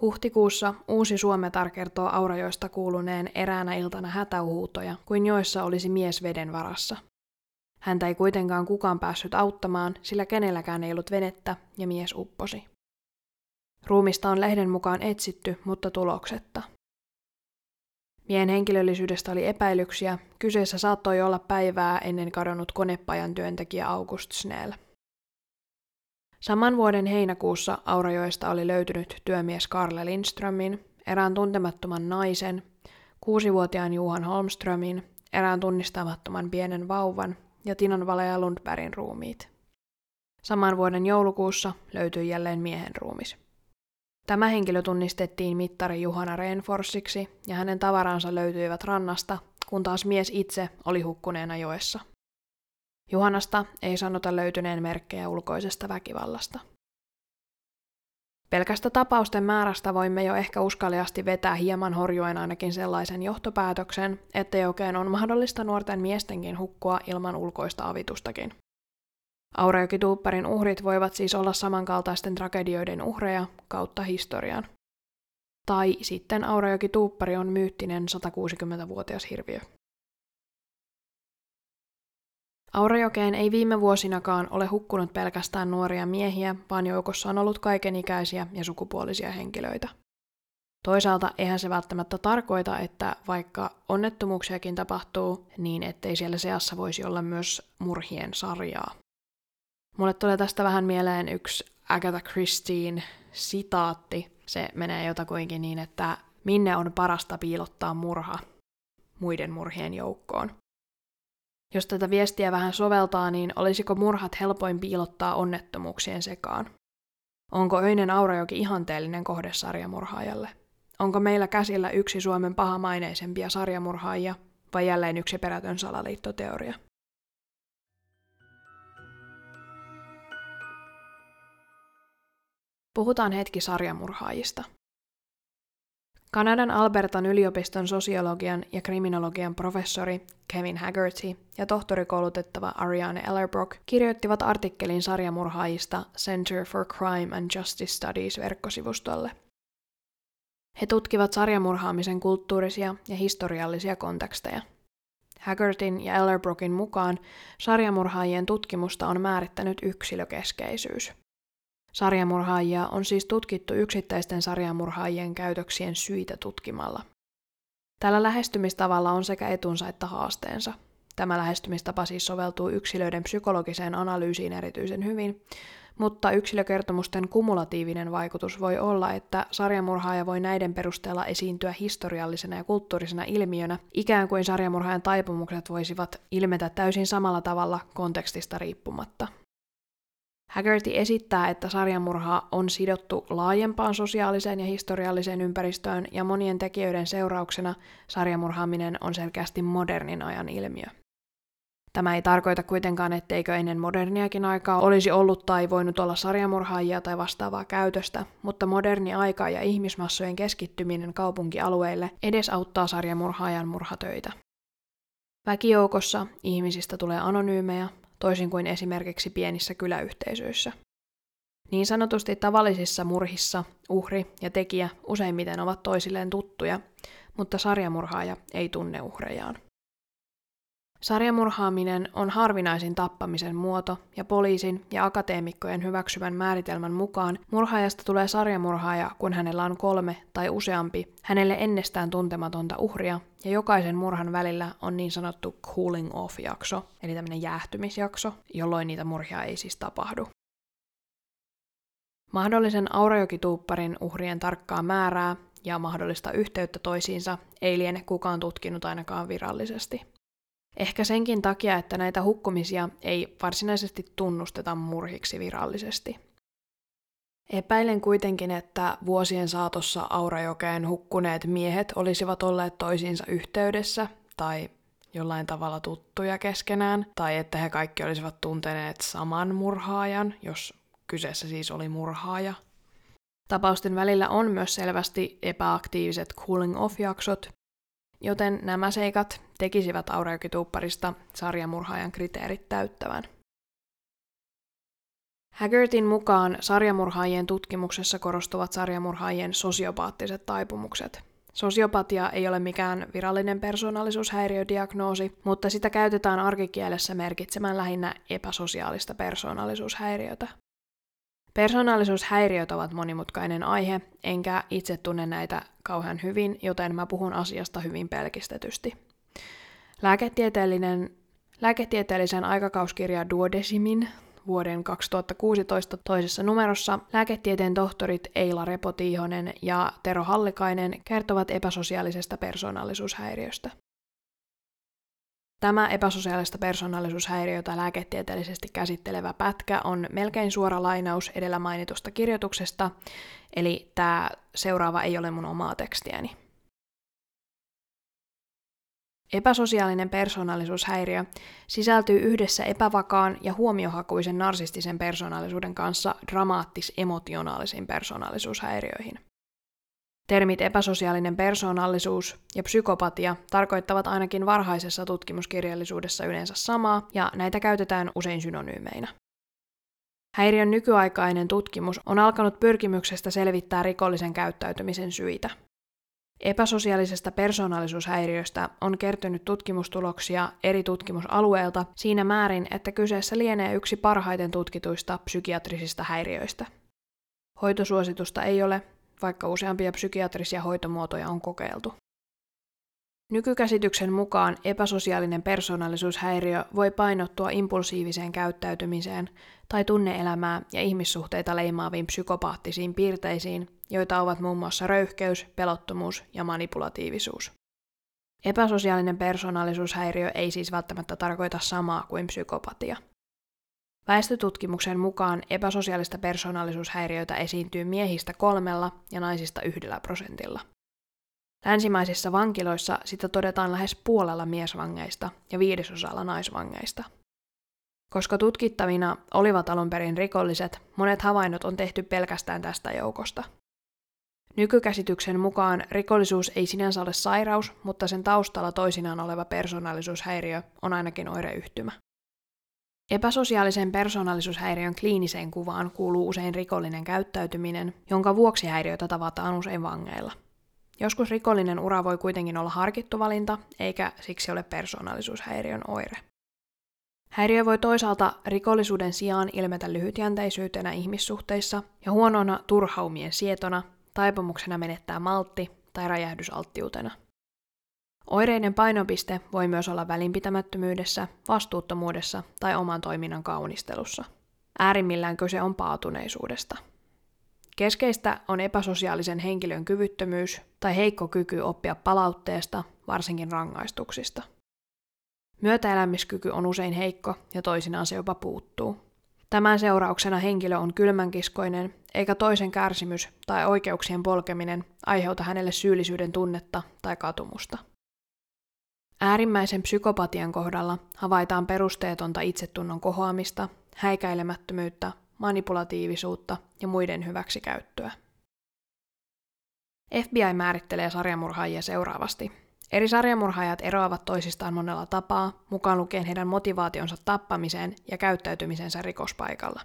Huhtikuussa Uusi Suometar kertoo Aurajoista kuuluneen eräänä iltana hätähuutoja, kuin joissa olisi mies veden varassa. Häntä ei kuitenkaan kukaan päässyt auttamaan, sillä kenelläkään ei ollut venettä ja mies upposi. Ruumista on lehden mukaan etsitty, mutta tuloksetta. Miehen henkilöllisyydestä oli epäilyksiä. Kyseessä saattoi olla päivää ennen kadonnut konepajan työntekijä August Snell. Saman vuoden heinäkuussa Aurajoesta oli löytynyt työmies Karle Lindströmin, erään tuntemattoman naisen, kuusivuotiaan Juhan Holmströmin, erään tunnistamattoman pienen vauvan ja Tinan Valea Lundbergin ruumiit. Saman vuoden joulukuussa löytyi jälleen miehen ruumis. Tämä henkilö tunnistettiin mittari Juhana Renforsiksi ja hänen tavaransa löytyivät rannasta, kun taas mies itse oli hukkuneena joessa. Juhanasta ei sanota löytyneen merkkejä ulkoisesta väkivallasta. Pelkästä tapausten määrästä voimme jo ehkä uskaliasti vetää hieman horjuen ainakin sellaisen johtopäätöksen, että jokeen on mahdollista nuorten miestenkin hukkua ilman ulkoista avitustakin. Aurajoki-tuupparin uhrit voivat siis olla samankaltaisten tragedioiden uhreja kautta historian. Tai sitten Aurajoki-tuuppari on myyttinen 160-vuotias hirviö. Aurajokeen ei viime vuosinakaan ole hukkunut pelkästään nuoria miehiä, vaan joukossa on ollut kaikenikäisiä ja sukupuolisia henkilöitä. Toisaalta eihän se välttämättä tarkoita, että vaikka onnettomuuksiakin tapahtuu, niin ettei siellä seassa voisi olla myös murhien sarjaa. Mulle tulee tästä vähän mieleen yksi Agatha Christine sitaatti. Se menee jotakuinkin niin, että minne on parasta piilottaa murha muiden murhien joukkoon. Jos tätä viestiä vähän soveltaa, niin olisiko murhat helpoin piilottaa onnettomuuksien sekaan? Onko Öinen Aurajoki ihanteellinen kohde sarjamurhaajalle? Onko meillä käsillä yksi Suomen pahamaineisempia sarjamurhaajia vai jälleen yksi perätön salaliittoteoria? Puhutaan hetki sarjamurhaajista. Kanadan Albertan yliopiston sosiologian ja kriminologian professori Kevin Haggerty ja tohtorikoulutettava Ariane Ellerbrook kirjoittivat artikkelin sarjamurhaajista Center for Crime and Justice Studies verkkosivustolle. He tutkivat sarjamurhaamisen kulttuurisia ja historiallisia konteksteja. Haggertin ja Ellerbrookin mukaan sarjamurhaajien tutkimusta on määrittänyt yksilökeskeisyys – Sarjamurhaajia on siis tutkittu yksittäisten sarjamurhaajien käytöksien syitä tutkimalla. Tällä lähestymistavalla on sekä etunsa että haasteensa. Tämä lähestymistapa siis soveltuu yksilöiden psykologiseen analyysiin erityisen hyvin, mutta yksilökertomusten kumulatiivinen vaikutus voi olla, että sarjamurhaaja voi näiden perusteella esiintyä historiallisena ja kulttuurisena ilmiönä, ikään kuin sarjamurhaajan taipumukset voisivat ilmetä täysin samalla tavalla kontekstista riippumatta. Haggerty esittää, että sarjamurha on sidottu laajempaan sosiaaliseen ja historialliseen ympäristöön ja monien tekijöiden seurauksena sarjamurhaaminen on selkeästi modernin ajan ilmiö. Tämä ei tarkoita kuitenkaan, etteikö ennen moderniakin aikaa olisi ollut tai voinut olla sarjamurhaajia tai vastaavaa käytöstä, mutta moderni aika ja ihmismassojen keskittyminen kaupunkialueille edesauttaa sarjamurhaajan murhatöitä. Väkijoukossa ihmisistä tulee anonyymejä, toisin kuin esimerkiksi pienissä kyläyhteisöissä. Niin sanotusti tavallisissa murhissa uhri ja tekijä useimmiten ovat toisilleen tuttuja, mutta sarjamurhaaja ei tunne uhrejaan. Sarjamurhaaminen on harvinaisin tappamisen muoto, ja poliisin ja akateemikkojen hyväksyvän määritelmän mukaan murhaajasta tulee sarjamurhaaja, kun hänellä on kolme tai useampi hänelle ennestään tuntematonta uhria, ja jokaisen murhan välillä on niin sanottu cooling off-jakso, eli tämmöinen jäähtymisjakso, jolloin niitä murhia ei siis tapahdu. Mahdollisen Aurajokituupparin uhrien tarkkaa määrää ja mahdollista yhteyttä toisiinsa ei liene kukaan tutkinut ainakaan virallisesti. Ehkä senkin takia, että näitä hukkumisia ei varsinaisesti tunnusteta murhiksi virallisesti. Epäilen kuitenkin, että vuosien saatossa Aurajokeen hukkuneet miehet olisivat olleet toisiinsa yhteydessä tai jollain tavalla tuttuja keskenään, tai että he kaikki olisivat tunteneet saman murhaajan, jos kyseessä siis oli murhaaja. Tapausten välillä on myös selvästi epäaktiiviset cooling off-jaksot, joten nämä seikat tekisivät Aurajokituupparista sarjamurhaajan kriteerit täyttävän. Haggertin mukaan sarjamurhaajien tutkimuksessa korostuvat sarjamurhaajien sosiopaattiset taipumukset. Sosiopatia ei ole mikään virallinen persoonallisuushäiriödiagnoosi, mutta sitä käytetään arkikielessä merkitsemään lähinnä epäsosiaalista persoonallisuushäiriötä. Persoonallisuushäiriöt ovat monimutkainen aihe, enkä itse tunne näitä kauhean hyvin, joten mä puhun asiasta hyvin pelkistetysti. Lääketieteellinen, lääketieteellisen aikakauskirja Duodesimin vuoden 2016 toisessa numerossa lääketieteen tohtorit Eila Repotiihonen ja Tero Hallikainen kertovat epäsosiaalisesta persoonallisuushäiriöstä. Tämä epäsosiaalista persoonallisuushäiriötä lääketieteellisesti käsittelevä pätkä on melkein suora lainaus edellä mainitusta kirjoituksesta, eli tämä seuraava ei ole mun omaa tekstiäni. Epäsosiaalinen persoonallisuushäiriö sisältyy yhdessä epävakaan ja huomiohakuisen narsistisen persoonallisuuden kanssa dramaattis-emotionaalisiin persoonallisuushäiriöihin. Termit epäsosiaalinen persoonallisuus ja psykopatia tarkoittavat ainakin varhaisessa tutkimuskirjallisuudessa yleensä samaa, ja näitä käytetään usein synonyymeinä. Häiriön nykyaikainen tutkimus on alkanut pyrkimyksestä selvittää rikollisen käyttäytymisen syitä. Epäsosiaalisesta persoonallisuushäiriöstä on kertynyt tutkimustuloksia eri tutkimusalueilta siinä määrin, että kyseessä lienee yksi parhaiten tutkituista psykiatrisista häiriöistä. Hoitosuositusta ei ole, vaikka useampia psykiatrisia hoitomuotoja on kokeiltu. Nykykäsityksen mukaan epäsosiaalinen persoonallisuushäiriö voi painottua impulsiiviseen käyttäytymiseen tai tunneelämää ja ihmissuhteita leimaaviin psykopaattisiin piirteisiin, joita ovat muun muassa röyhkeys, pelottomuus ja manipulatiivisuus. Epäsosiaalinen persoonallisuushäiriö ei siis välttämättä tarkoita samaa kuin psykopatia. Väestötutkimuksen mukaan epäsosiaalista persoonallisuushäiriöitä esiintyy miehistä kolmella ja naisista yhdellä prosentilla. Länsimaisissa vankiloissa sitä todetaan lähes puolella miesvangeista ja viidesosalla naisvangeista. Koska tutkittavina olivat alun perin rikolliset, monet havainnot on tehty pelkästään tästä joukosta. Nykykäsityksen mukaan rikollisuus ei sinänsä ole sairaus, mutta sen taustalla toisinaan oleva persoonallisuushäiriö on ainakin oireyhtymä. Epäsosiaalisen persoonallisuushäiriön kliiniseen kuvaan kuuluu usein rikollinen käyttäytyminen, jonka vuoksi häiriötä tavataan usein vangeilla. Joskus rikollinen ura voi kuitenkin olla harkittu valinta, eikä siksi ole persoonallisuushäiriön oire. Häiriö voi toisaalta rikollisuuden sijaan ilmetä lyhytjänteisyytenä ihmissuhteissa ja huonona turhaumien sietona, taipumuksena menettää maltti tai räjähdysalttiutena – Oireiden painopiste voi myös olla välinpitämättömyydessä, vastuuttomuudessa tai oman toiminnan kaunistelussa. Äärimmillään kyse on paatuneisuudesta. Keskeistä on epäsosiaalisen henkilön kyvyttömyys tai heikko kyky oppia palautteesta, varsinkin rangaistuksista. Myötäelämiskyky on usein heikko ja toisinaan se jopa puuttuu. Tämän seurauksena henkilö on kylmänkiskoinen, eikä toisen kärsimys tai oikeuksien polkeminen aiheuta hänelle syyllisyyden tunnetta tai katumusta. Äärimmäisen psykopatian kohdalla havaitaan perusteetonta itsetunnon kohoamista, häikäilemättömyyttä, manipulatiivisuutta ja muiden hyväksikäyttöä. FBI määrittelee sarjamurhaajia seuraavasti. Eri sarjamurhaajat eroavat toisistaan monella tapaa, mukaan lukien heidän motivaationsa tappamiseen ja käyttäytymisensä rikospaikalla.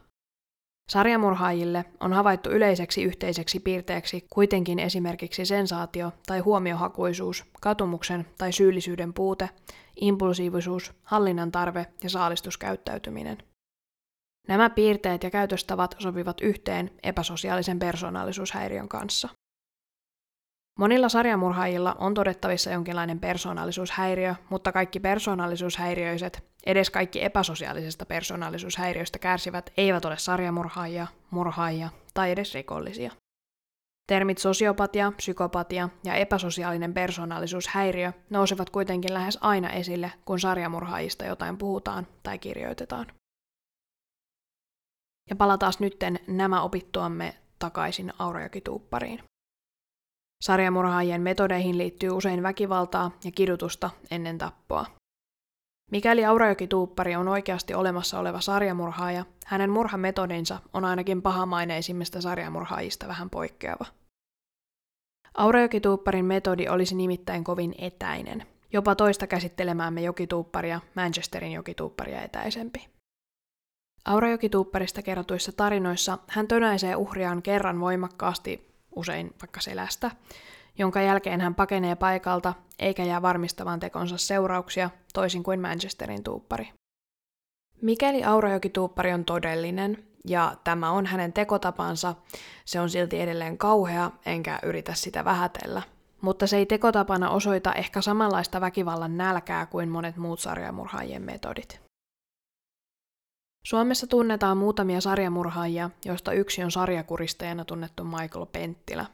Sarjamurhaajille on havaittu yleiseksi yhteiseksi piirteeksi kuitenkin esimerkiksi sensaatio- tai huomiohakuisuus, katumuksen tai syyllisyyden puute, impulsiivisuus, hallinnan tarve ja saalistuskäyttäytyminen. Nämä piirteet ja käytöstavat sopivat yhteen epäsosiaalisen persoonallisuushäiriön kanssa. Monilla sarjamurhaajilla on todettavissa jonkinlainen persoonallisuushäiriö, mutta kaikki persoonallisuushäiriöiset, edes kaikki epäsosiaalisesta persoonallisuushäiriöstä kärsivät, eivät ole sarjamurhaajia, murhaajia tai edes rikollisia. Termit sosiopatia, psykopatia ja epäsosiaalinen persoonallisuushäiriö nousevat kuitenkin lähes aina esille, kun sarjamurhaajista jotain puhutaan tai kirjoitetaan. Ja palataan nytten nämä opittuamme takaisin Aurajokituuppariin. Sarjamurhaajien metodeihin liittyy usein väkivaltaa ja kidutusta ennen tappoa. Mikäli Aurajoki-tuuppari on oikeasti olemassa oleva sarjamurhaaja, hänen murhametodinsa on ainakin pahamaineisimmista sarjamurhaajista vähän poikkeava. Aurajoki-tuupparin metodi olisi nimittäin kovin etäinen, jopa toista käsittelemäämme jokituupparia, Manchesterin jokituupparia etäisempi. Aurajokituupparista kerrotuissa tarinoissa hän tönäisee uhriaan kerran voimakkaasti usein vaikka selästä, jonka jälkeen hän pakenee paikalta eikä jää varmistamaan tekonsa seurauksia, toisin kuin Manchesterin tuuppari. Mikäli Aurajoki-tuuppari on todellinen, ja tämä on hänen tekotapansa, se on silti edelleen kauhea, enkä yritä sitä vähätellä. Mutta se ei tekotapana osoita ehkä samanlaista väkivallan nälkää kuin monet muut sarjamurhaajien metodit. Suomessa tunnetaan muutamia sarjamurhaajia, joista yksi on sarjakuristajana tunnettu Michael Penttilä.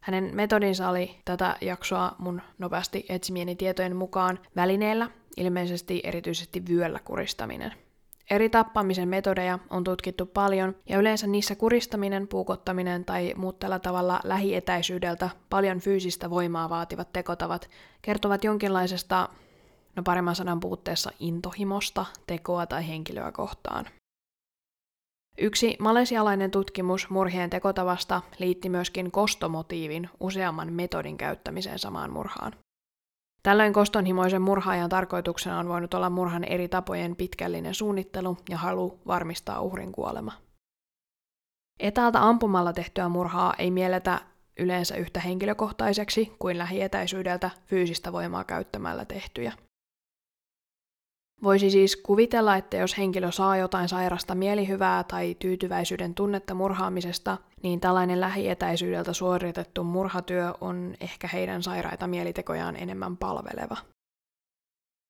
Hänen metodinsa oli tätä jaksoa mun nopeastietsimieni tietojen mukaan välineellä, ilmeisesti erityisesti vyöllä kuristaminen. Eri tappamisen metodeja on tutkittu paljon, ja yleensä niissä kuristaminen, puukottaminen tai muut tällä tavalla lähietäisyydeltä paljon fyysistä voimaa vaativat tekotavat kertovat jonkinlaisesta no paremman sanan puutteessa intohimosta, tekoa tai henkilöä kohtaan. Yksi malesialainen tutkimus murhien tekotavasta liitti myöskin kostomotiivin useamman metodin käyttämiseen samaan murhaan. Tällöin kostonhimoisen murhaajan tarkoituksena on voinut olla murhan eri tapojen pitkällinen suunnittelu ja halu varmistaa uhrin kuolema. Etäältä ampumalla tehtyä murhaa ei mielletä yleensä yhtä henkilökohtaiseksi kuin lähietäisyydeltä fyysistä voimaa käyttämällä tehtyjä – Voisi siis kuvitella, että jos henkilö saa jotain sairasta mielihyvää tai tyytyväisyyden tunnetta murhaamisesta, niin tällainen lähietäisyydeltä suoritettu murhatyö on ehkä heidän sairaita mielitekojaan enemmän palveleva.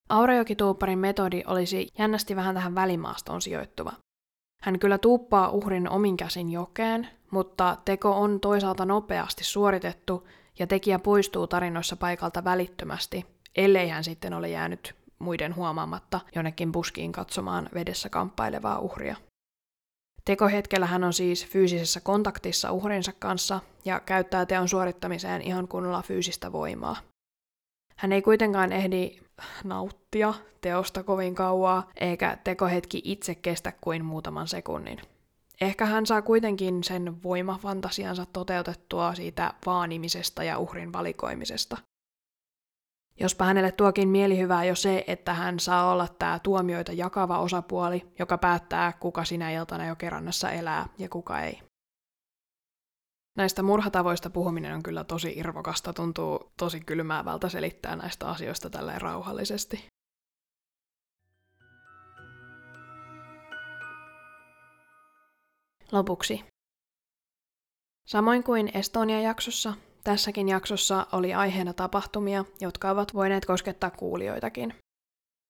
Aurajoki-tuupparin metodi olisi jännästi vähän tähän välimaastoon sijoittuva. Hän kyllä tuuppaa uhrin omin käsin jokeen, mutta teko on toisaalta nopeasti suoritettu ja tekijä poistuu tarinoissa paikalta välittömästi, ellei hän sitten ole jäänyt muiden huomaamatta jonnekin puskiin katsomaan vedessä kamppailevaa uhria. Tekohetkellä hän on siis fyysisessä kontaktissa uhrinsa kanssa ja käyttää teon suorittamiseen ihan kunnolla fyysistä voimaa. Hän ei kuitenkaan ehdi nauttia teosta kovin kauaa, eikä tekohetki itse kestä kuin muutaman sekunnin. Ehkä hän saa kuitenkin sen voimafantasiansa toteutettua siitä vaanimisesta ja uhrin valikoimisesta. Jospa hänelle tuokin mielihyvää jo se, että hän saa olla tämä tuomioita jakava osapuoli, joka päättää, kuka sinä iltana jo kerrannassa elää ja kuka ei. Näistä murhatavoista puhuminen on kyllä tosi irvokasta, tuntuu tosi kylmäävältä selittää näistä asioista tälleen rauhallisesti. Lopuksi. Samoin kuin Estonia-jaksossa, Tässäkin jaksossa oli aiheena tapahtumia, jotka ovat voineet koskettaa kuulijoitakin.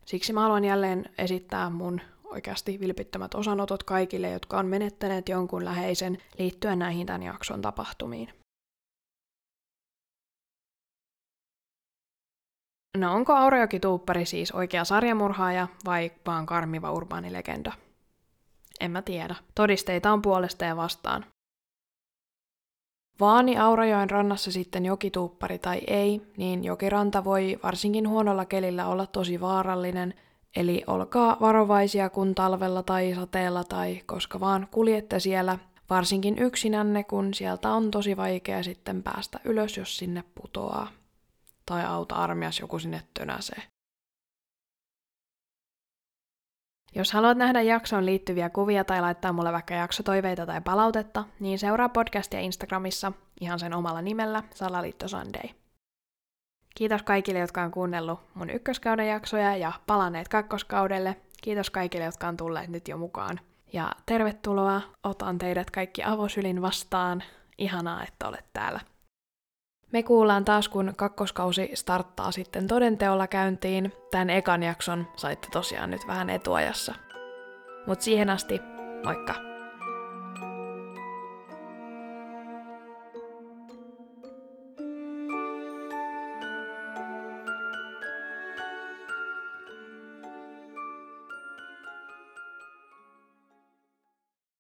Siksi mä haluan jälleen esittää mun oikeasti vilpittömät osanotot kaikille, jotka on menettäneet jonkun läheisen liittyen näihin tämän jakson tapahtumiin. No onko Aurajoki Tuuppari siis oikea sarjamurhaaja vai vaan karmiva urbaanilegenda? En mä tiedä. Todisteita on puolesta ja vastaan. Vaani Aurajoen rannassa sitten jokituuppari tai ei, niin jokiranta voi varsinkin huonolla kelillä olla tosi vaarallinen, eli olkaa varovaisia kun talvella tai sateella tai koska vaan kuljette siellä, varsinkin yksinänne, kun sieltä on tosi vaikea sitten päästä ylös, jos sinne putoaa. Tai auta armias joku sinne tönäsee. Jos haluat nähdä jaksoon liittyviä kuvia tai laittaa mulle vaikka jaksotoiveita tai palautetta, niin seuraa podcastia Instagramissa ihan sen omalla nimellä Salaliitto Sunday. Kiitos kaikille, jotka on kuunnellut mun ykköskauden jaksoja ja palanneet kakkoskaudelle. Kiitos kaikille, jotka on tulleet nyt jo mukaan. Ja tervetuloa, otan teidät kaikki avosylin vastaan. Ihanaa, että olet täällä. Me kuullaan taas, kun kakkoskausi starttaa sitten todenteolla käyntiin. Tän ekan jakson saitte tosiaan nyt vähän etuajassa. Mut siihen asti, moikka!